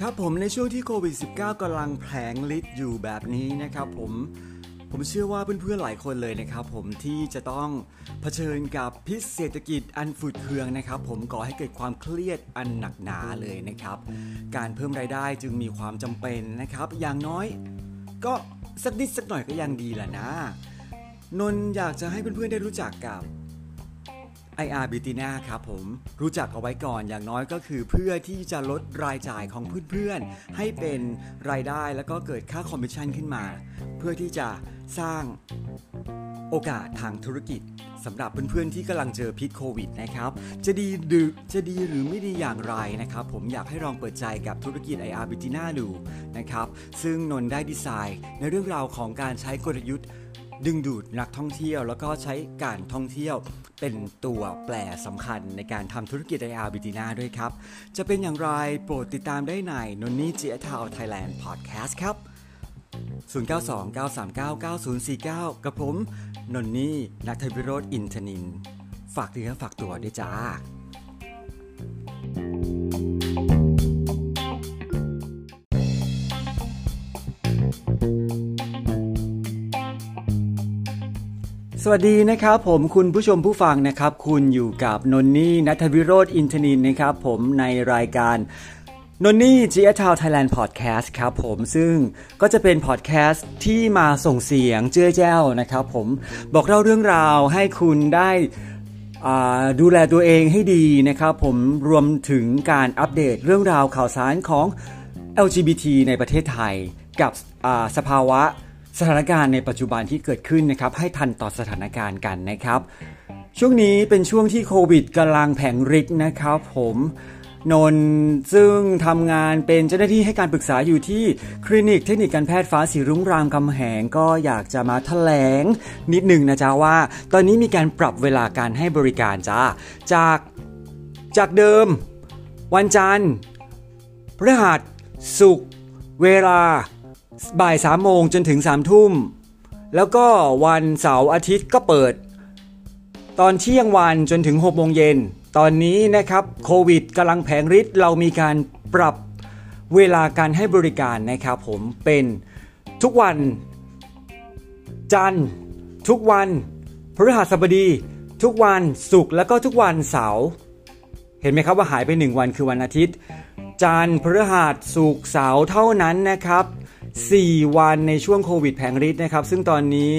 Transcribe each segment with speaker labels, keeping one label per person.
Speaker 1: ครับผมในช่วงที่โควิด -19 กำลังแผลงฤทธิ์อยู่แบบนี้นะครับผมผมเชื่อว่าเพื่อนๆหลายคนเลยนะครับผมที่จะต้องเผชิญกับพิษเศรษฐกิจอันฝืดเคืองนะครับ ผมก่อให้เกิดความเครียดอันหนักหนาเลยนะครับ การเพิ่มรายได้จึงมีความจำเป็นนะครับ อย่างน้อย ก็สักนิดสักหน่อยก็ยังดีแหละนะ นนอยากจะให้เพื่อนๆได้รู้จักกับ IR b i t i n a ครับผม รู้จักเอาไว้ก่อนอย่างน้อยก็คือเพื่อที่จะลดรายจ่ายของเพื่อนๆ ให้เป็นรายได้แล้วก็เกิดค่าคอมมิชชั่นขึ้นมา เพื่อที่จะสร้างโอกาสทางธุรกิจสำหรับเพื่อนๆที่กำลังเจอพิษโควิดนะครับ จะดีหรือจะดีหรือไม่ดีอย่างไรนะครับ ผมอยากให้ลองเปิดใจกับธุรกิจ IR b i t i n a ดูนะครับ ซึ่งนนได้ดีไซน์ในเรื่องราวของการใช้กลยุทธ์ ดึงดูดนักท่องเที่ยว แล้วก็ใช้การท่องเที่ยวเป็นตัวแปรสำคัญในการทำธุรกิจไออาร์บิตินาด้วยครับ จะเป็นอย่างไรโปรดติดตามได้ในนนนี่เจีเอทาวไทยแลนด์พอดแคสต์ครับ 0929399049 กับผม นนนี่นักทวิโรธอินทนิน ฝากเนื้อฝากตัวด้วยจ้า สวัสดีนะครับผมคุณผู้ชมผู้ฟังนะครับ คุณอยู่กับนนนี่นัทวิโรธอินทนินนะครับ ผมในรายการนนนี่ g ี t ทาวไทยแลนด์พอดแคสต์ครับผมซึ่งก็จะเป็นพอดแคสต์ที่มาส่งเสียงเจ้อแจ้วนะครับ ผมบอกเล่าเรื่องราวให้คุณได้ดูแลตัวเองให้ดีนะครับ ผมรวมถึงการอัปเดตเรื่องราวข่าวสารของ LGBT ในประเทศไทย กับสภาวะ สถานการณ์ในปัจจุบันที่เกิดขึ้นนะครับให้ทันต่อสถานการณ์กันนะครับ ช่วงนี้เป็นช่วงที่โควิดกำลังแผงฤทธิ์นะครับผมนนท์ซึ่งทำงานเป็นเจ้าหน้าที่ให้การปรึกษาอยู่ที่คลินิกเทคนิคการแพทย์ฟ้าสีรุ้งรามคำแหงก็อยากจะมาแถลงนิดหนึ่งนะจ๊ะว่า ตอนนี้มีการปรับเวลาการให้บริการจ้าจากจากเดิม วันจันทร์พฤหัสศุกร์เวลา บ่ายสามโมงจนถึงสามทุ่ม แล้วก็วันเสาร์อาทิตย์ก็เปิด ตอนเที่ยงวันจนถึง6โมงเย็น ตอนนี้นะครับโควิดกำลังแผงฤทธิ์เรามีการปรับเวลาการให้บริการนะครับผมเป็นทุกวัน จันทร์ ทุกวันพฤหัสบดี ทุกวันศุกร์แล้วก็ทุกวันเสาร์เห็นไหมครับว่าหายไป 1 วันคือวันอาทิตย์ จันทร์พฤหัสศุกร์เสาร์เท่านั้นนะครับ 4 วันในช่วงโควิดแผงฤทธิ์นะครับ ซึ่งตอนนี้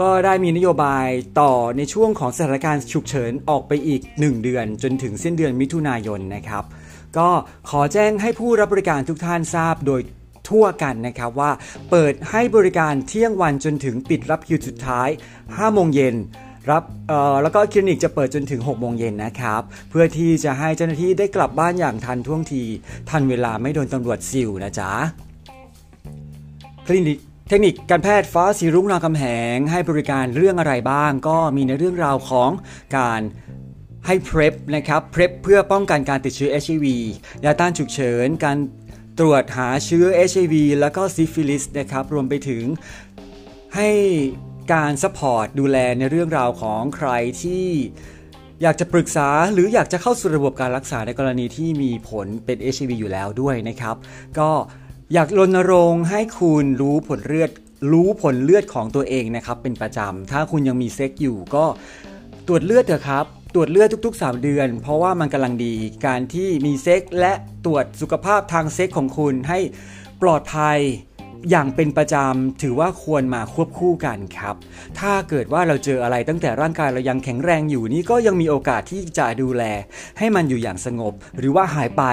Speaker 1: ก็ได้มีนโยบายต่อในช่วงของสถานการณ์ฉุกเฉินออกไปอีก 1 เดือน จนถึงสิ้นเดือนมิถุนายนนะครับ ก็ขอแจ้งให้ผู้รับบริการทุกท่านทราบโดยทั่วกันนะครับว่า เปิดให้บริการเที่ยงวันจนถึงปิดรับคิวสุดท้าย 5 โมงเย็นรับเอ่อแล้วก็คลินิกจะเปิดจนถึง 6 โมงเย็นนะครับ เพื่อที่จะให้เจ้าหน้าที่ได้กลับบ้านอย่างทันท่วงที ทันเวลาไม่โดนตำรวจซิวนะจ๊ะ คลินิกเทคนิคการแพทย์ฟ้าสีรุ้งรามคำแหง ให้บริการเรื่องอะไรบ้าง ก็มีในเรื่องราวของการให้ PrEP นะครับ PrEP เพื่อป้องกันการติดเชื้อ HIV ยาต้านฉุกเฉิน การตรวจหาเชื้อ HIV แล้วก็ซิฟิลิสนะครับ รวมไปถึงให้การ support ดูแลในเรื่องราวของใครที่อยากจะปรึกษาหรืออยากจะเข้าสู่ระบบการรักษาในกรณีที่มีผลเป็น HIV อยู่แล้วด้วยนะครับ ก็ อยากรณรงค์ให้คุณรู้ผลเลือดรู้ผลเลือดของตัวเองนะครับ เป็นประจำ ถ้าคุณยังมีเซ็กซ์อยู่ก็ตรวจเลือดเถอะครับ ตรวจเลือดทุก ๆ 3 เดือน เพราะว่ามันกำลังดีการที่มีเซ็กและตรวจสุขภาพทางเซ็กของคุณให้ปลอดภัยอย่างเป็นประจำถือว่าควรมาควบคู่กันครับ ถ้าเกิดว่าเราเจออะไรตั้งแต่ร่างกายเรายังแข็งแรงอยู่นี่ก็ยังมีโอกาสที่จะดูแล ให้มันอยู่อย่างสงบ หรือว่าหายไป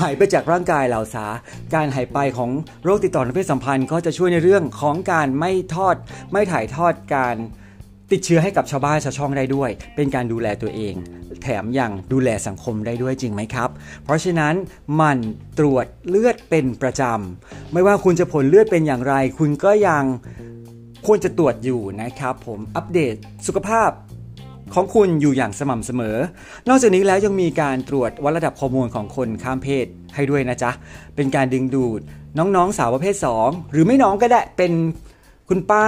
Speaker 1: หายไปจากร่างกายเราซะการหายไปของโรคติดต่อทางเพศสัมพันธ์ก็จะช่วยในเรื่องของการไม่ทอด ไม่ถ่ายทอดการติดเชื้อให้กับชาวบ้านชาวช่องได้ด้วย เป็นการดูแลตัวเอง แถมยังดูแลสังคมได้ด้วยจริงไหมครับ เพราะฉะนั้นมันตรวจเลือดเป็นประจำ ไม่ว่าคุณจะผลเลือดเป็นอย่างไร คุณก็ยังควรจะตรวจอยู่นะครับ ผมอัปเดตสุขภาพ ของคุณอยู่อย่างสม่ำเสมอ นอกจากนี้แล้วยังมีการตรวจวัดระดับฮอร์โมนของคนข้ามเพศให้ด้วยนะจ๊ะ เป็นการดึงดูดน้องๆสาวประเภท 2 หรือไม่น้องก็ได้เป็นคุณป้า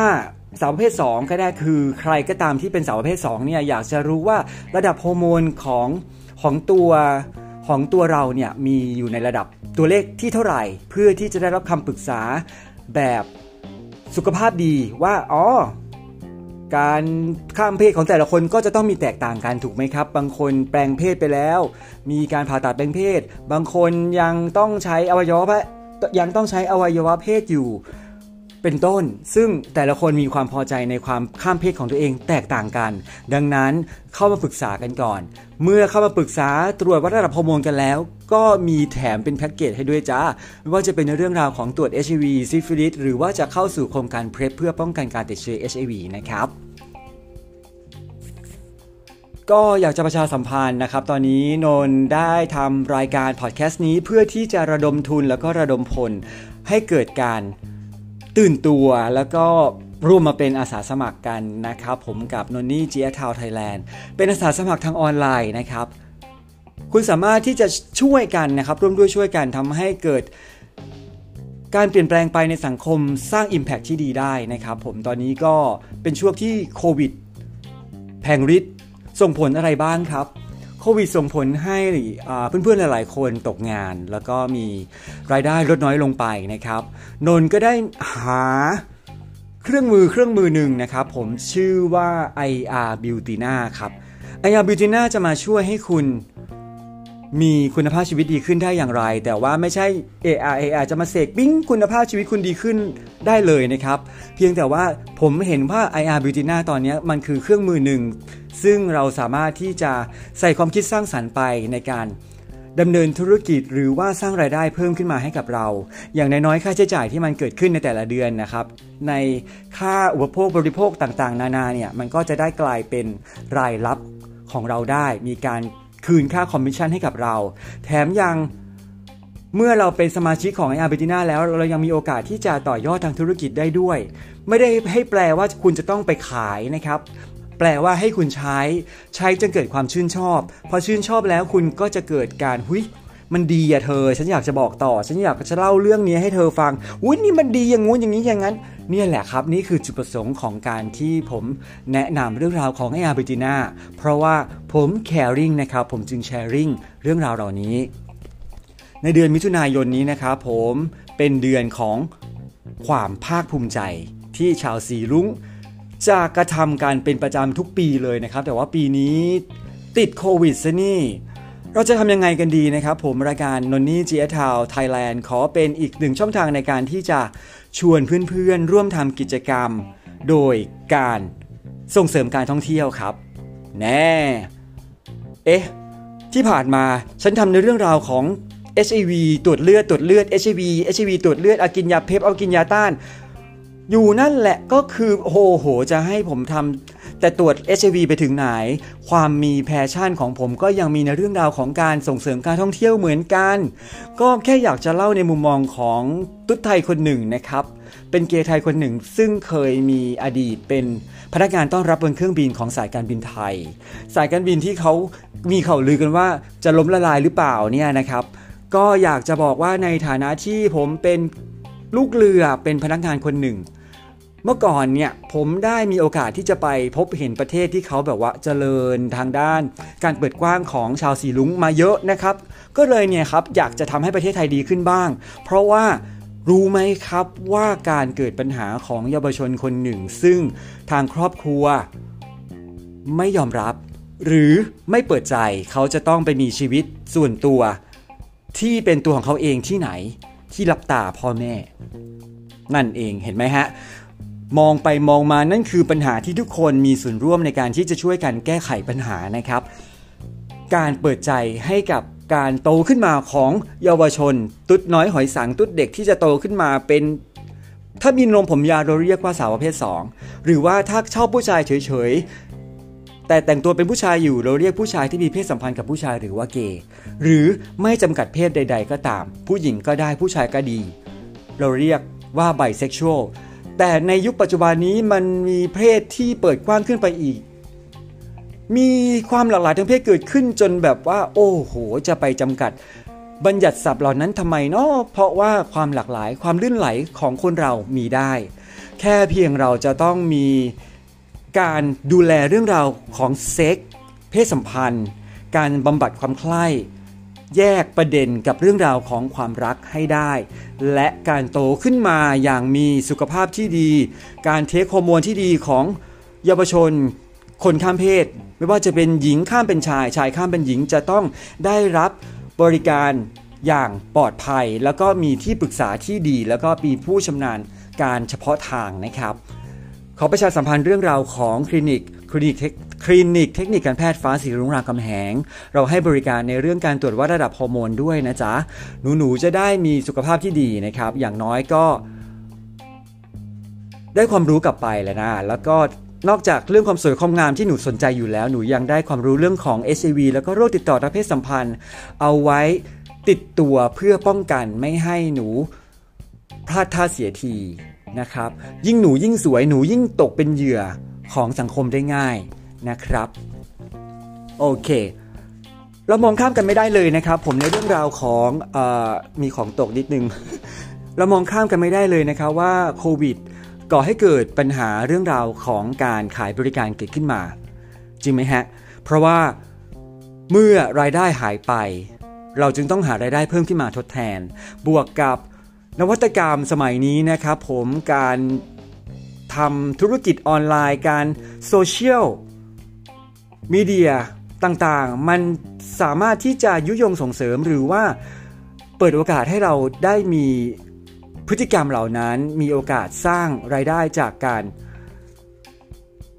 Speaker 1: สาวประเภท 2 ก็ได้คือใครก็ตามที่เป็นสาวประเภท2เนี่ยอยากจะรู้ว่าระดับฮอร์โมนของของตัวของตัวเราเนี่ยมีอยู่ในระดับตัวเลขที่เท่าไหร่ เพื่อที่จะได้รับคำปรึกษาแบบสุขภาพดีว่าอ๋อ การข้ามเพศของแต่ละคนก็จะต้องมีแตกต่างกันถูกไหมครับ บางคนแปลงเพศไปแล้ว มีการผ่าตัดแปลงเพศ บางคนยังต้องใช้อวัยวะยังต้องใช้อวัยวะเพศอยู่ เป็นต้น ซึ่งแต่ละคนมีความพอใจในความข้ามเพศของตัวเองแตกต่างกัน ดังนั้นเข้ามาปรึกษากันก่อน เมื่อเข้ามาปรึกษาตรวจวัดระดับฮอร์โมนกันแล้ว ก็มีแถมเป็นแพ็กเกจให้ด้วยจ้าไม่ว่าจะเป็นในเรื่องราวของตรวจ HIV ซิฟิลิสหรือว่าจะเข้าสู่โครงการเพร p เพื่อป้องกันการติดเชื้อ HIV นะครับก็อยากจะประชาสัมพันธ์นะครับ ตอนนี้นนได้ทำรายการพอดแคสต์นี้เพื่อที่จะระดมทุนแล้วก็ระดมผลให้เกิดการ ตื่นตัวแล้วก็ร่วมมาเป็นอาสาสมัครกันนะครับ ผมกับนนนี่จีเอทาวไทยแลนด์เป็นอาสาสมัครทางออนไลน์นะครับ คุณสามารถที่จะช่วยกันนะครับ ร่วมด้วยช่วยกันทำให้เกิดการเปลี่ยนแปลงไปในสังคมสร้าง Impact ที่ดีได้นะครับ ผมตอนนี้ก็เป็นช่วงที่โควิดแพงฤทธิ์ส่งผลอะไรบ้างครับ โควิดส่งผลให้เพื่อนๆ หลายๆ คนตกงาน แล้วก็มีรายได้ลดน้อยลงไปนะครับ นนก็ได้หาเครื่องมือเครื่องมือหนึ่งนะครับ ผมชื่อว่า IR Beauty ครับ IR Beauty จะมาช่วยให้คุณ มีคุณภาพชีวิตดีขึ้นได้อย่างไร แต่ว่าไม่ใช่ AR AR จะมาเสกปิ้งคุณภาพชีวิตคุณดีขึ้นได้เลยนะครับ เพียงแต่ว่าผมเห็นว่า IR Beauty ตอนนี้มันคือเครื่องมือหนึ่ง ซึ่งเราสามารถที่จะใส่ความคิดสร้างสรรค์ไปในการดำเนินธุรกิจหรือว่าสร้างรายได้เพิ่มขึ้นมาให้กับเรา อย่างน้อยๆค่าใช้จ่ายที่มันเกิดขึ้นในแต่ละเดือนนะครับ ในค่าอุปโภคบริโภคต่างๆ นานาเนี่ยมันก็จะได้กลายเป็นรายรับของเราได้ มีการ คืนค่าคอมมิชชั่นให้กับเรา แถมยังเมื่อเราเป็นสมาชิกของไออาร์เบติน่าแล้วเรายังมีโอกาสที่จะต่อยอดทางธุรกิจได้ด้วย ไม่ได้ให้แปลว่าคุณจะต้องไปขายนะครับ แปลว่าให้คุณใช้ ใช้จนเกิดความชื่นชอบ พอชื่นชอบแล้วคุณก็จะเกิดการหุยมันดีอะเธอ ฉันอยากจะบอกต่อ ฉันอยากจะเล่าเรื่องนี้ให้เธอฟังอุ้ยนี่มันดีอย่างงู้นอย่างนี้อย่างนั้น เนี่ยแหละครับนี่คือจุดประสงค์ของการที่ผมแนะนำเรื่องราวของไออาร์เบติน่าเพราะว่าผม caring นะครับผมจึง sharing เรื่องราวเหล่านี้ ในเดือนมิถุนายนนี้นะครับผมเป็นเดือนของความภาคภูมิใจที่ชาวสีรุ้งจะกระทำการเป็นประจำทุกปีเลยนะครับ แต่ว่าปีนี้ติดโควิดซะนี่ เราจะทำยังไงกันดีนะครับ ผมรายการนนนี่ Gay Tour Thailand ขอเป็นอีกหนึ่งช่องทางในการที่จะ ชวนเพื่อนๆ ร่วมทำกิจกรรม โดยการส่งเสริมการท่องเที่ยวครับ แน่ เอ๊ะ ที่ผ่านมาฉันทำในเรื่องราวของ HIV ตรวจเลือดตรวจเลือด HIV HIV ตรวจเลือดอากินยาเพปเอากินยาต้าน อยู่นั่นแหละก็คือโอ้โห จะให้ผมทำ แต่ตรวจ HIV ไปถึงไหน ความมี passion ของผมก็ยังมีในเรื่องราวของการส่งเสริมการท่องเที่ยวเหมือนกัน ก็แค่อยากจะเล่าในมุมมองของตุ๊ดไทยคนหนึ่งนะครับ เป็นเกย์ไทยคนหนึ่ง ซึ่งเคยมีอดีตเป็นพนักงานต้อนรับบนเครื่องบินของสายการบินไทย สายการบินที่เขามีข่าวลือกันว่าจะล้มละลายหรือเปล่าเนี่ยนะครับ ก็อยากจะบอกว่าในฐานะที่ผมเป็นลูกเรือเป็นพนักงานคนหนึ่ง เมื่อก่อนเนี่ยผมได้มีโอกาสที่จะไปพบเห็นประเทศที่เขาแบบว่าเจริญทางด้าน การเปิดกว้างของชาวสีลุงมาเยอะนะครับ ก็เลยเนี่ยครับอยากจะทำให้ประเทศไทยดีขึ้นบ้าง เพราะว่ารู้ไหมครับว่าการเกิดปัญหาของเยาวชนคนหนึ่ง ซึ่งทางครอบครัว ไม่ยอมรับ หรือไม่เปิดใจเขาจะต้องไปมีชีวิตส่วนตัว ที่เป็นตัวของเขาเองที่ไหน ที่รับตาพ่อแม่ นั่นเองเห็นไหมฮะ มองไปมองมานั่นคือปัญหาที่ทุกคนมีส่วนร่วมในการที่จะช่วยกันแก้ไขปัญหานะครับ การเปิดใจให้กับการโตขึ้นมาของเยาวชน ตุ๊ดน้อยหอยสังตุ๊ดเด็กที่จะโตขึ้นมาเป็นถ้ามีนมผมยาวเราเรียกว่าสาวประเภท 2 หรือว่าถ้าชอบผู้ชายเฉยๆ แต่แต่งตัวเป็นผู้ชายอยู่เราเรียกผู้ชายที่มีเพศสัมพันธ์กับผู้ชายหรือว่าเกย์หรือไม่จำกัดเพศใด ๆ ก็ตาม ผู้หญิงก็ได้ผู้ชายก็ดี เราเรียกว่าไบเซ็กชวล แต่ในยุคปัจจุบันนี้มันมีเพศที่เปิดกว้างขึ้นไปอีก มีความหลากหลายทางเพศเกิดขึ้นจนแบบว่า โอ้โห จะไปจำกัด บัญญัติศัพท์เหล่านั้นทำไมเนาะเพราะว่าความหลากหลายความลื่นไหลของคนเรามีได้ แค่เพียงเราจะต้องมีการดูแลเรื่องราวของเซ็กเพศสัมพันธ์ การบำบัดความใคร่ แยกประเด็นกับเรื่องราวของความรักให้ได้ และการโตขึ้นมาอย่างมีสุขภาพที่ดี การ take ฮอร์โมนที่ดีของเยาวชนคนข้ามเพศ ไม่ว่าจะเป็นหญิงข้ามเป็นชาย ชายข้ามเป็นหญิงจะต้องได้รับบริการอย่างปลอดภัย แล้วก็มีที่ปรึกษาที่ดี แล้วก็มีผู้ชำนาญการเฉพาะทางนะครับ ขอประชาสัมพันธ์เรื่องราวของคลินิกคลินิก คลินิกเทคนิคการแพทย์ฟ้าสีรุ้งรามคำแหง เราให้บริการในเรื่องการตรวจวัดระดับฮอร์โมนด้วยนะจ๊ะ หนูๆจะได้มีสุขภาพที่ดีนะครับ อย่างน้อยก็ ได้ความรู้กลับไปแล้วนะ แล้วก็นอกจากเรื่องความสวยความงามที่หนูสนใจอยู่แล้ว หนูยังได้ความรู้เรื่องของ HIV แล้วก็โรคติดต่อทางเพศสัมพันธ์ เอาไว้ติดตัวเพื่อป้องกันไม่ให้หนูพลาดท่าเสียทีนะครับ ยิ่งหนูยิ่งสวยหนูยิ่งตกเป็นเหยื่อของสังคมได้ง่าย นะครับ โอเค เรามองข้ามกันไม่ได้เลยนะครับ ผมในเรื่องราวของอมีของตกนิดนึง เรามองข้ามกันไม่ได้เลยนะครับว่าโควิดก่อให้เกิดปัญหาเรื่องราวของการขายบริการเกิดขึ้นมา จริงไหมฮะ เพราะว่าเมื่อรายได้หายไป เราจึงต้องหารายได้เพิ่มขึ้นมาทดแทน บวกกับนวัตกรรมสมัยนี้นะครับ ผมการทำธุรกิจออนไลน์ การโซเชียล มีเดียต่างๆ มันสามารถที่จะยุยงส่งเสริมหรือว่าเปิดโอกาสให้เราได้มีพฤติกรรมเหล่านั้น มีโอกาสสร้างรายได้จากการ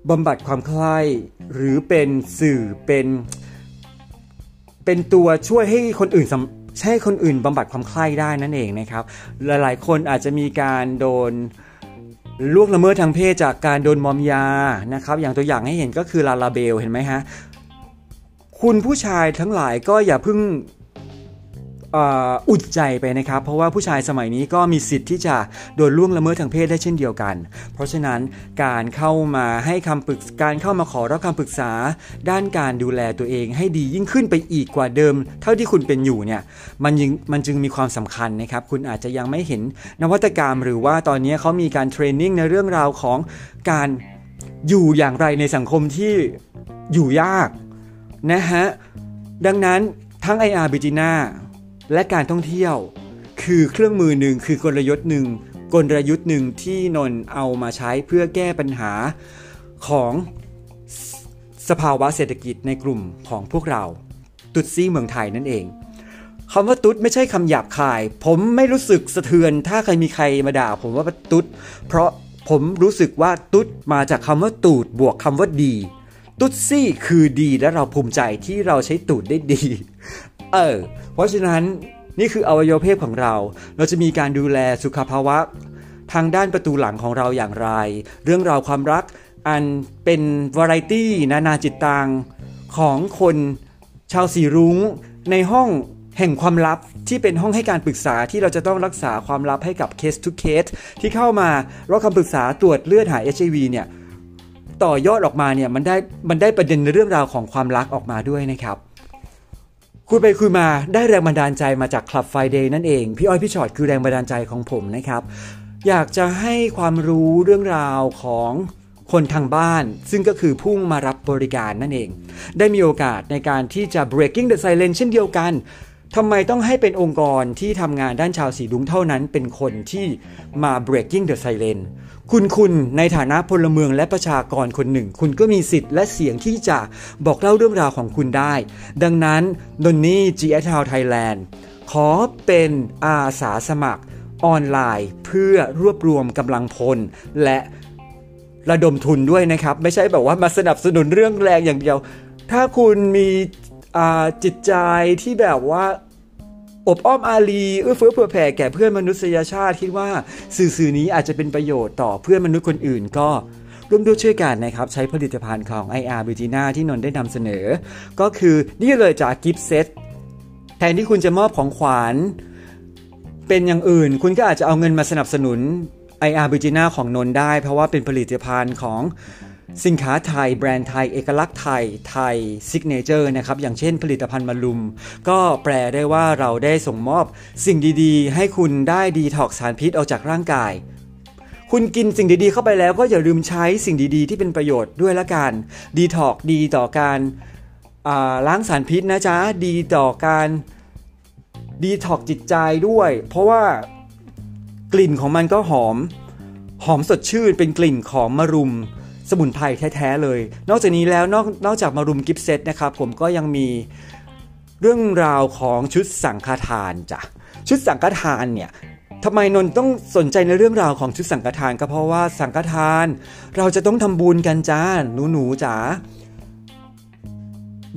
Speaker 1: บำบัดความใคร่หรือเป็นสื่อเป็นเป็นตัวช่วยให้คนอื่นใช้คนอื่นบำบัดความใคร่ได้นั่นเองนะครับ หลายๆ คนอาจจะมีการโดน ล่วงละเมิดทางเพศจากการโดนมอมยานะครับ อย่างตัวอย่างให้เห็นก็คือลาลาเบลเห็นไหมฮะคุณผู้ชายทั้งหลายก็อย่าเพิ่ง อุดใจไปนะครับ เพราะว่าผู้ชายสมัยนี้ก็มีสิทธิ์ที่จะโดนล่วงละเมิดทางเพศได้เช่นเดียวกัน เพราะฉะนั้นการเข้ามาให้คำปรึกการเข้ามาขอรับคำปรึกษา ด้านการดูแลตัวเองให้ดียิ่งขึ้นไปอีกกว่าเดิม เท่าที่คุณเป็นอยู่เนี่ยมันยังมันจึงมีความสำคัญนะครับ คุณอาจจะยังไม่เห็นนวัตกรรม หรือว่าตอนนี้เขามีการเทรนนิ่งในเรื่องราวของการอยู่อย่างไรในสังคมที่อยู่ยากนะฮะดังนั้นทั้ง IR b i g i n a และการท่องเที่ยว คือเครื่องมือหนึ่งคือกลยุทธ์หนึ่งกลยุทธ์หนึ่งที่นนเอามาใช้เพื่อแก้ปัญหาของสภาวะเศรษฐกิจในกลุ่มของพวกเรา ตุดซี่เมืองไทยนั่นเองคำว่าตุ๊ดไม่ใช่คำหยาบคาย ผมไม่รู้สึกสะเทือน ถ้าใครมีใครมาด่า ผมว่าตุ๊ด เพราะผมรู้สึกว่าตุ๊ดมาจากคำว่าตูดบวกคำว่าดี ตุ๊ดซี่คือดีและเราภูมิใจที่เราใช้ตูดได้ดี เออ เพราะฉะนั้นนี่คืออวัยวะเพศของเรา เราจะมีการดูแลสุขภาวะ ทางด้านประตูหลังของเราอย่างไร เรื่องราวความรักอันเป็นวาไรตี้นานาจิตตังของคนชาวสีรุ้งในห้องแห่งความลับที่เป็นห้องให้การปรึกษาที่เราจะต้องรักษาความลับให้กับเคสทุกเคสที่เข้ามารับคำปรึกษาตรวจเลือดหา HIV เนี่ยต่อยอดออกมาเนี่ยมันได้มันได้ประเด็นในเรื่องราวของความรักออกมาด้วยนะครับ คุยไปคุยมาได้แรงบันดาลใจมาจากคลับไฟเดย์นั่นเอง พี่อ้อยพี่ชอดคือแรงบันดาลใจของผมนะครับ อยากจะให้ความรู้เรื่องราวของคนทางบ้าน ซึ่งก็คือพุ่งมารับบริการนั่นเอง ได้มีโอกาสในการที่จะ breaking the silence เช่นเดียวกัน ทำไมต้องให้เป็นองค์กรที่ทำงานด้านชาวสีดุ้งเท่านั้นเป็นคนที่มา breaking the silence คุณคุณในฐานะพลเมืองและประชากรคนหนึ่ง คุณก็มีสิทธิ์และเสียงที่จะบอกเล่าเรื่องราวของคุณได้ ดังนั้นดนนี่ g อ t o w Thailand ขอเป็นอาสาสมัครออนไลน์ เพื่อรวบรวมกำลังพลและระดมทุนด้วยนะครับ ไม่ใช่แบบว่ามาสนับสนุนเรื่องแรงอย่างเดียว ถ้าคุณมี จิตใจที่แบบว่าอบอ้อมอารีเอื้อเฟื้อเผื่อแผ่แก่เพื่อนมนุษยชาติคิดว่าสื่อสื่อนี้อาจจะเป็นประโยชน์ต่อเพื่อนมนุษย์คนอื่นก็ร่วมด้วยช่วยกันนะครับ ใช้ผลิตภัณฑ์ของ IR b ิ g i n a ที่นนได้นำเสนอ ก็คือนี่เลยจากกิฟต์เซตแทนที่คุณจะมอบของขวัญเป็นอย่างอื่น คุณก็อาจจะเอาเงินมาสนับสนุน IR b ิ g i n a ของนนได้ เพราะว่าเป็นผลิตภัณฑ์ของ สินค้าไทยแบรนด์ไทยเอกลักษณ์ไทยไทย signature นะครับอย่างเช่นผลิตภัณฑ์มารุม ก็แปลได้ว่าเราได้ส่งมอบสิ่งดีๆ ให้คุณได้ดีถอกสารพิษออกจากร่างกาย คุณกินสิ่งดีๆเข้าไปแล้วก็อย่าลืมใช้สิ่งดีๆ ที่เป็นประโยชน์ด้วยละกันดีถอกดีต่อการล้างสารพิษนะจ๊ะดีต่อการดีถอกจิตใจด้วย เพราะว่ากลิ่นของมันก็หอม หอมสดชื่นเป็นกลิ่นของมะรุม มุนไพรแท้ๆเลย นอกจากนี้แล้วนอกนอกจากมารุมกิฟเซตนะครับผมก็ยังมีเรื่องราวของชุดสังฆทานจ้ะชุดสังฆทานเนี่ยทำไมนนต้องสนใจในเรื่องราวของชุดสังฆทานก็เพราะว่าสังฆทาน เราจะต้องทำบุญกันจ้าหนูหนูจ๋า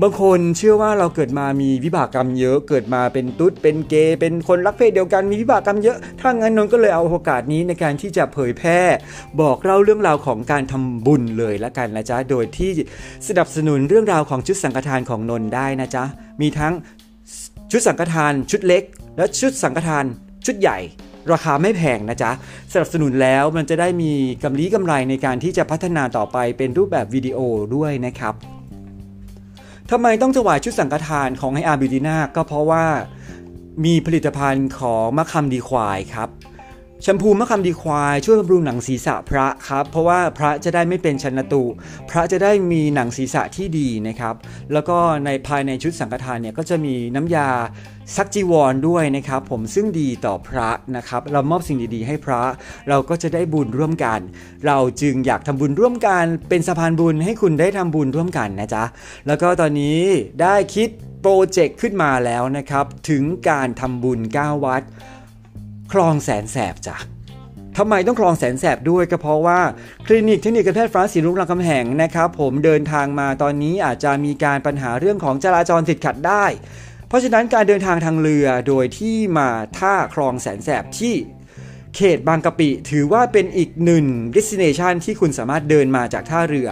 Speaker 1: บางคนเชื่อว่าเราเกิดมามีวิบากกรรมเยอะ เกิดมาเป็นตุ๊ด เป็นเกย์ เป็นคนรักเพศเดียวกัน มีวิบากกรรมเยอะ ถ้างั้นนนก็เลยเอาโอกาสนี้ในการที่จะเผยแพร่ บอกเล่าเรื่องราวของการทำบุญเลยละกันนะจ๊ะ โดยที่สนับสนุนเรื่องราวของชุดสังฆทานของนนได้นะจ๊ะ มีทั้งชุดสังฆทาน ชุดเล็ก และชุดสังฆทาน ชุดใหญ่ราคาไม่แพงนะจ๊ะ สนับสนุนแล้วมันจะได้มีกำไรกำไรในการที่จะพัฒนาต่อไปเป็นรูปแบบวิดีโอด้วยนะครับ ทำไมต้องถวายชุดสังฆทานของให้อาบิดินาก็เพราะว่ามีผลิตภัณฑ์ของมะคำดีควายครับแชมพูมะคำดีควายช่วยบำรุงหนังศีรษะพระครับ เพราะว่าพระจะได้ไม่เป็นชันตุ พระจะได้มีหนังศีรษะที่ดีนะครับ แล้วก็ในภายในชุดสังฆทานเนี่ยก็จะมีน้ำยา ซักจีวรด้วยนะครับผมซึ่งดีต่อพระนะครับ เรามอบสิ่งดีๆ ให้พระเราก็จะได้บุญร่วมกัน เราจึงอยากทำบุญร่วมกัน เป็นสะพานบุญให้คุณได้ทำบุญร่วมกันนะจ๊ะแล้วก็ตอนนี้ได้คิดโปรเจกต์ขึ้นมาแล้วนะครับ ถึงการทำบุญ9วัด คลองแสนแสบจ้ะทำไมต้องคลองแสนแสบด้วยก็เพราะว่าคลินิกเทคนิคการแพทย์ฟ้าสีรุ้งรามคำแหงนะครับผมเดินทางมาตอนนี้อาจจะมีการปัญหาเรื่องของจราจรติดขัดได้ เพราะฉะนั้นการเดินทางทางเรือโดยที่มาท่าคลองแสนแสบที่เขตบางกะปิถือว่าเป็นอีกหนึ่ง destination ที่คุณสามารถเดินมาจากท่าเรือ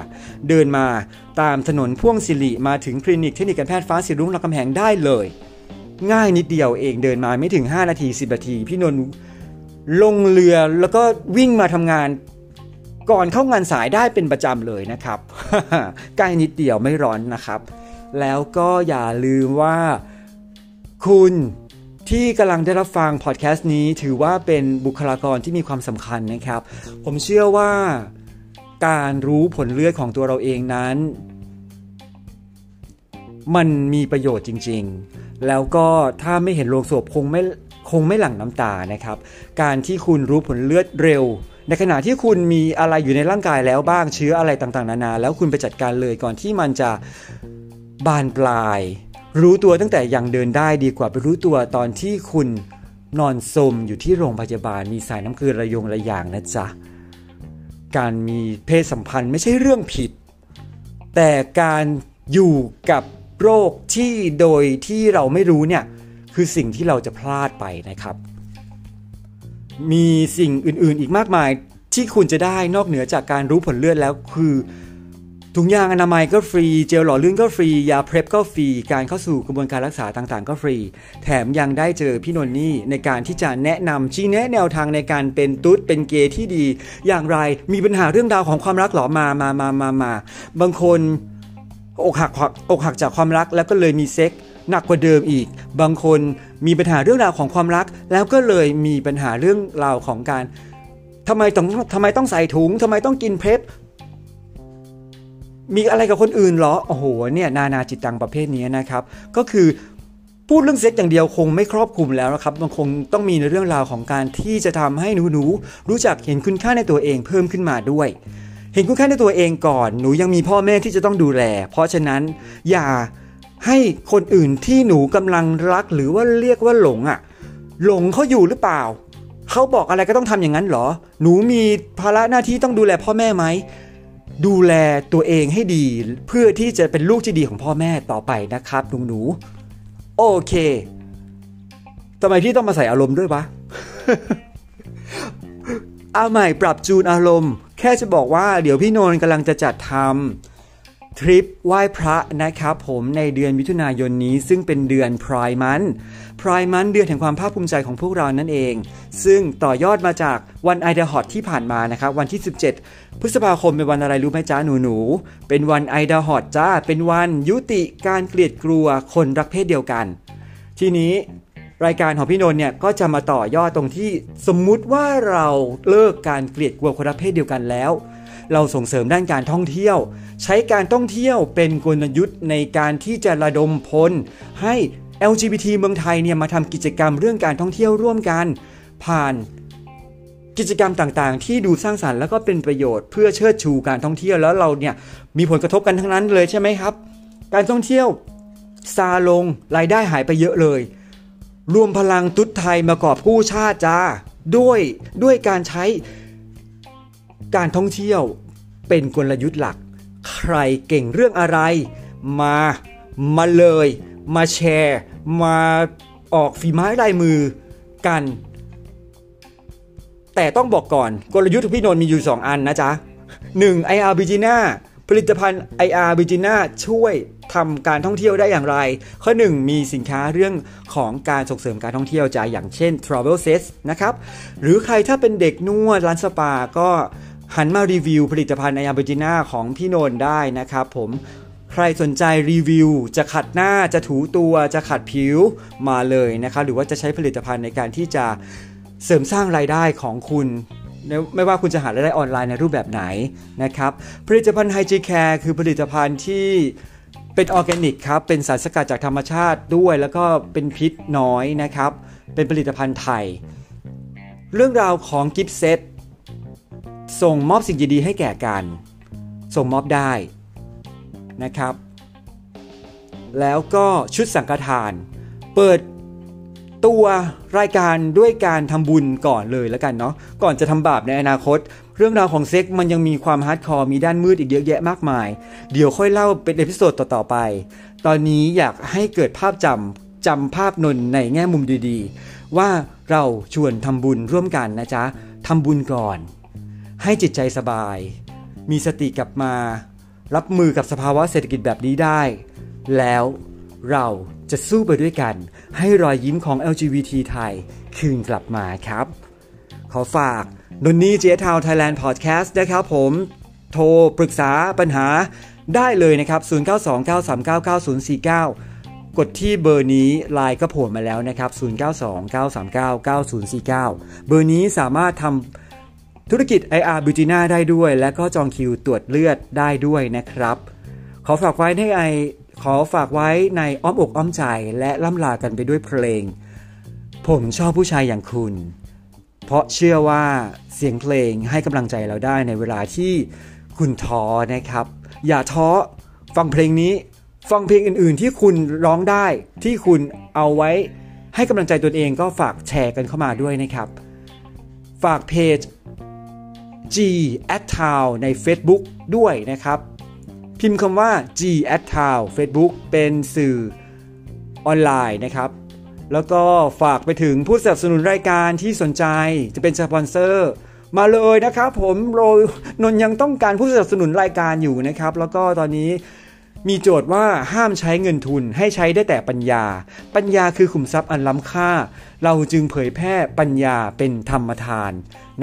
Speaker 1: เดินมาตามถนนพ่วงสิริมาถึงคลินิกเทคนิคการแพทย์ฟ้าสีรุ้งรามคำแหงได้เลย ง่ายนิดเดียวเองเดินมาไม่ถึง 5 นาที 10 นาที พี่นนท์ลงเรือแล้วก็วิ่งมาทำงานก่อนเข้างานสายได้เป็นประจำเลยนะครับใกล้นิดเดียวไม่ร้อนนะครับ แล้วก็อย่าลืมว่า คุณที่กำลังได้รับฟังพอดแคสต์นี้ถือว่าเป็นบุคลากรที่มีความสำคัญนะครับ ผมเชื่อว่าการรู้ผลเลือดของตัวเราเองนั้น มันมีประโยชน์จริง ๆ แล้วก็ถ้าไม่เห็นโลงศพคงไม่คงไม่หลั่งน้ำตานะครับ การที่คุณรู้ผลเลือดเร็ว ในขณะที่คุณมีอะไรอยู่ในร่างกายแล้วบ้างเชื้ออะไรต่างๆ นานา แล้วคุณไปจัดการเลยก่อนที่มันจะบานปลาย รู้ตัวตั้งแต่ยังเดินได้ดีกว่าไปรู้ตัวตอนที่คุณนอนสมอยู่ที่โรงพยาบาลมีสายน้ำเกลือระยงระยางนะจ๊ะ การมีเพศสัมพันธ์ไม่ใช่เรื่องผิด แต่การอยู่กับโรคที่โดยที่เราไม่รู้เนี่ยคือสิ่งที่เราจะพลาดไปนะครับ มีสิ่งอื่นๆอีกมากมายที่คุณจะได้นอกเหนือจากการรู้ผลเลือดแล้วคือ ถุงยางอนามัยก็ฟรี เจลหล่อลื่นก็ฟรี ยาเพล็บก็ฟรี การเข้าสู่กระบวนการรักษาต่างๆ ก็ฟรี แถมยังได้เจอพี่นนนี่ในการที่จะแนะนำชี้แนะแนวทางในการเป็นตุ๊ดเป็นเกย์ที่ดี อย่างไรมีปัญหาเรื่องราวของความรักหรอมามามามามาบางคนอกหักอกหักจากความรักแล้วก็เลยมีเซ็กหนักกว่าเดิมอีก บางคนมีปัญหาเรื่องราวของความรัก แล้วก็เลยมีปัญหาเรื่องราวของการทำไมต้องทำไมต้องใส่ถุงทำไมต้องกินเพลฟ มีอะไรกับคนอื่นเหรอ โอ้โห เนี่ยนานาจิตตังประเภทนี้นะครับ ก็คือพูดเรื่องเซ็กอย่างเดียวคงไม่ครอบคลุมแล้วนะครับ มันคงต้องมีในเรื่องราวของการที่จะทำให้หนูหนูรู้จักเห็นคุณค่าในตัวเองเพิ่มขึ้นมาด้วย เห็นคุณค่าในตัวเองก่อน หนูยังมีพ่อแม่ที่จะต้องดูแล เพราะฉะนั้นอย่าให้คนอื่นที่หนูกำลังรักหรือว่าเรียกว่าหลงอะ หลงเขาอยู่หรือเปล่า เขาบอกอะไรก็ต้องทำอย่างนั้นหรอ หนูมีภาระหน้าที่ต้องดูแลพ่อแม่ไหม ดูแลตัวเองให้ดี เพื่อที่จะเป็นลูกที่ดีของพ่อแม่ต่อไปนะครับหนูหนูโอเคทำไมพี่ต้องมาใส่อารมณ์ด้วยวะเอาใหม่ปรับจูนอารมณ์ แค่จะบอกว่าเดี๋ยวพี่นนท์กำลังจะจัดทำทริปไหว้พระนะครับผมในเดือนมิถุนายนนี้ซึ่งเป็นเดือนพรายมัน พรายมันเดือนแห่งความภาคภูมิใจของพวกเรานั่นเอง ซึ่งต่อยอดมาจากวันไอเดฮอตที่ผ่านมานะครับ วันที่ 17 พฤษภาคมเป็นวันอะไรรู้ไหมจ้าหนูหนู เป็นวันไอเดฮอตจ้า เป็นวันยุติการเกลียดกลัวคนรักเพศเดียวกัน ทีนี้รายการของพี่นนท์เนี่ยก็จะมาต่อยอดตรงที่สมมุติว่าเราเลิกการเกลียดกลัวคนรักเพศเดียวกันแล้ว เราส่งเสริมด้านการท่องเที่ยว ใช้การท่องเที่ยวเป็นกลยุทธ์ในการที่จะระดมพลให้ LGBT เมืองไทยเนี่ยมาทำกิจกรรมเรื่องการท่องเที่ยวร่วมกัน ผ่านกิจกรรมต่างๆ ที่ดูสร้างสารรค์แล้วก็เป็นประโยชน์เพื่อเชิดชูการท่องเที่ยวแล้วเราเนี่ยมีผลกระทบกันทั้งนั้นเลยใช่ไหมครับ การท่องเที่ยวซาลงรายได้หายไปเยอะเลย รวมพลังตุ๊ดไทยมากอบกู้ชาติจ้าด้วยด้วยการใช้การท่องเที่ยวเป็นกลยุทธ์หลัก ใครเก่งเรื่องอะไรมามาเลย มาแชร์ มาออกฝีไม้ลายมือกัน แต่ต้องบอกก่อนกลยุทธ์พี่นนท์มีอยู่ 2 อันนะจ๊ะ 1. IR b i g i n a ผลิตภัณฑ์ IR b i g i n a ช่วยทำการท่องเที่ยวได้อย่างไร ข้อ 1 มีสินค้าเรื่องของการส่งเสริมการท่องเที่ยวจ้ะอย่างเช่น Travel Set นะครับ หรือใครถ้าเป็นเด็กนวดร้านสปาก็หันมารีวิวผลิตภัณฑ์ IR b i g i n a ของพี่นนท์ได้นะครับผม ใครสนใจรีวิว จะขัดหน้าจะถูตัวจะขัดผิวมาเลยนะครับหรือว่าจะใช้ผลิตภัณฑ์ในการที่จะเสริมสร้างรายได้ของคุณไม่ว่าคุณจะหารายได้ออนไลน์ในรูปแบบไหนนะครับผลิตภัณฑ์ไฮจีแคร์คือผลิตภัณฑ์ที่เป็นออร์แกนิกครับ เป็นสารสกัดจากธรรมชาติด้วย แล้วก็เป็นพิษน้อยนะครับ เป็นผลิตภัณฑ์ไทย เรื่องราวของ gift set ส่งมอบสิ่งดีๆให้แก่กัน ส่งมอบได้ นะครับ แล้วก็ชุดสังฆทาน เปิดตัวรายการด้วยการทำบุญก่อนเลยแล้วกันเนาะก่อนจะทำบาปในอนาคต เรื่องราวของเซ็กมันยังมีความ hardcore มีด้านมืดอีกเยอะแยะมากมาย เดี๋ยวค่อยเล่าเป็น episode ต่อๆไป ตอนนี้อยากให้เกิดภาพจำจำภาพนนในแง่มุมดีๆ ว่าเราชวนทำบุญร่วมกันนะจ๊ะทำบุญก่อน ให้จิตใจสบาย มีสติกลับมา รับมือกับสภาวะเศรษฐกิจแบบนี้ได้ แล้วเราจะสู้ไปด้วยกัน ให้รอยยิ้มของ LGBT ไทยคืนกลับมาครับ ขอฝากนนนี่เจทาวไทยแลนด์พอดแคสต์นะครับผม โทรปรึกษาปัญหาได้เลยนะครับ 0929399049 กดที่เบอร์นี้ไลน์ก็โผล่มาแล้วนะครับ 0929399049 เบอร์นี้สามารถทำ ธุรกิจ IR b u t i n a ได้ด้วย และก็จองคิวตรวจเลือดได้ด้วยนะครับ ขอฝากไว้ให้ไอขอฝากไว้ในอ้อมอกอ้อมใจและล่ำลากันไปด้วยเพลง ผมชอบผู้ชายอย่างคุณ เพราะเชื่อว่าเสียงเพลงให้กำลังใจเราได้ในเวลาที่คุณท้อนะครับ อย่าท้อฟังเพลงนี้ ฟังเพลงอื่น ๆ ที่คุณร้องได้ที่คุณเอาไว้ให้กำลังใจตนเองก็ฝากแชร์กันเข้ามาด้วยนะครับ ฝากเพจ G at Town ใน Facebook ด้วยนะครับ พิมพ์คำว่า G at Town Facebook เป็นสื่อออนไลน์นะครับ แล้วก็ฝากไปถึงผู้สนับสนุนรายการที่สนใจจะเป็นสปอนเซอร์มาเลยนะครับผมโรยนนยังต้องการผู้สนับสนุนรายการอยู่นะครับ แล้วก็ตอนนี้ มีโจทย์ว่าห้ามใช้เงินทุนให้ใช้ได้แต่ปัญญา ปัญญาคือขุมทรัพย์อันล้ำค่า เราจึงเผยแพร่ปัญญาเป็นธรรมทาน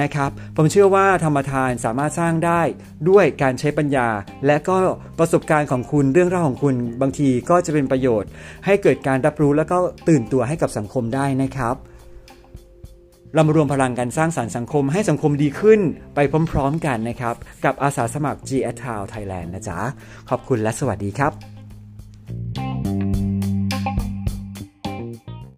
Speaker 1: นะครับ ผมเชื่อว่าธรรมทานสามารถสร้างได้ด้วยการใช้ปัญญา และก็ประสบการณ์ของคุณเรื่องราวของคุณบางทีก็จะเป็นประโยชน์ ให้เกิดการรับรู้แล้วก็ตื่นตัวให้กับสังคมได้นะครับ เรามารวมพลังกันสร้างสารรค์สังคมให้สังคมดีขึ้นไปพร้อมๆกันนะครับ กับอาสาสมัคร G a t o w Thailand นะจ๊ะ ขอบคุณและสวัสดีครับ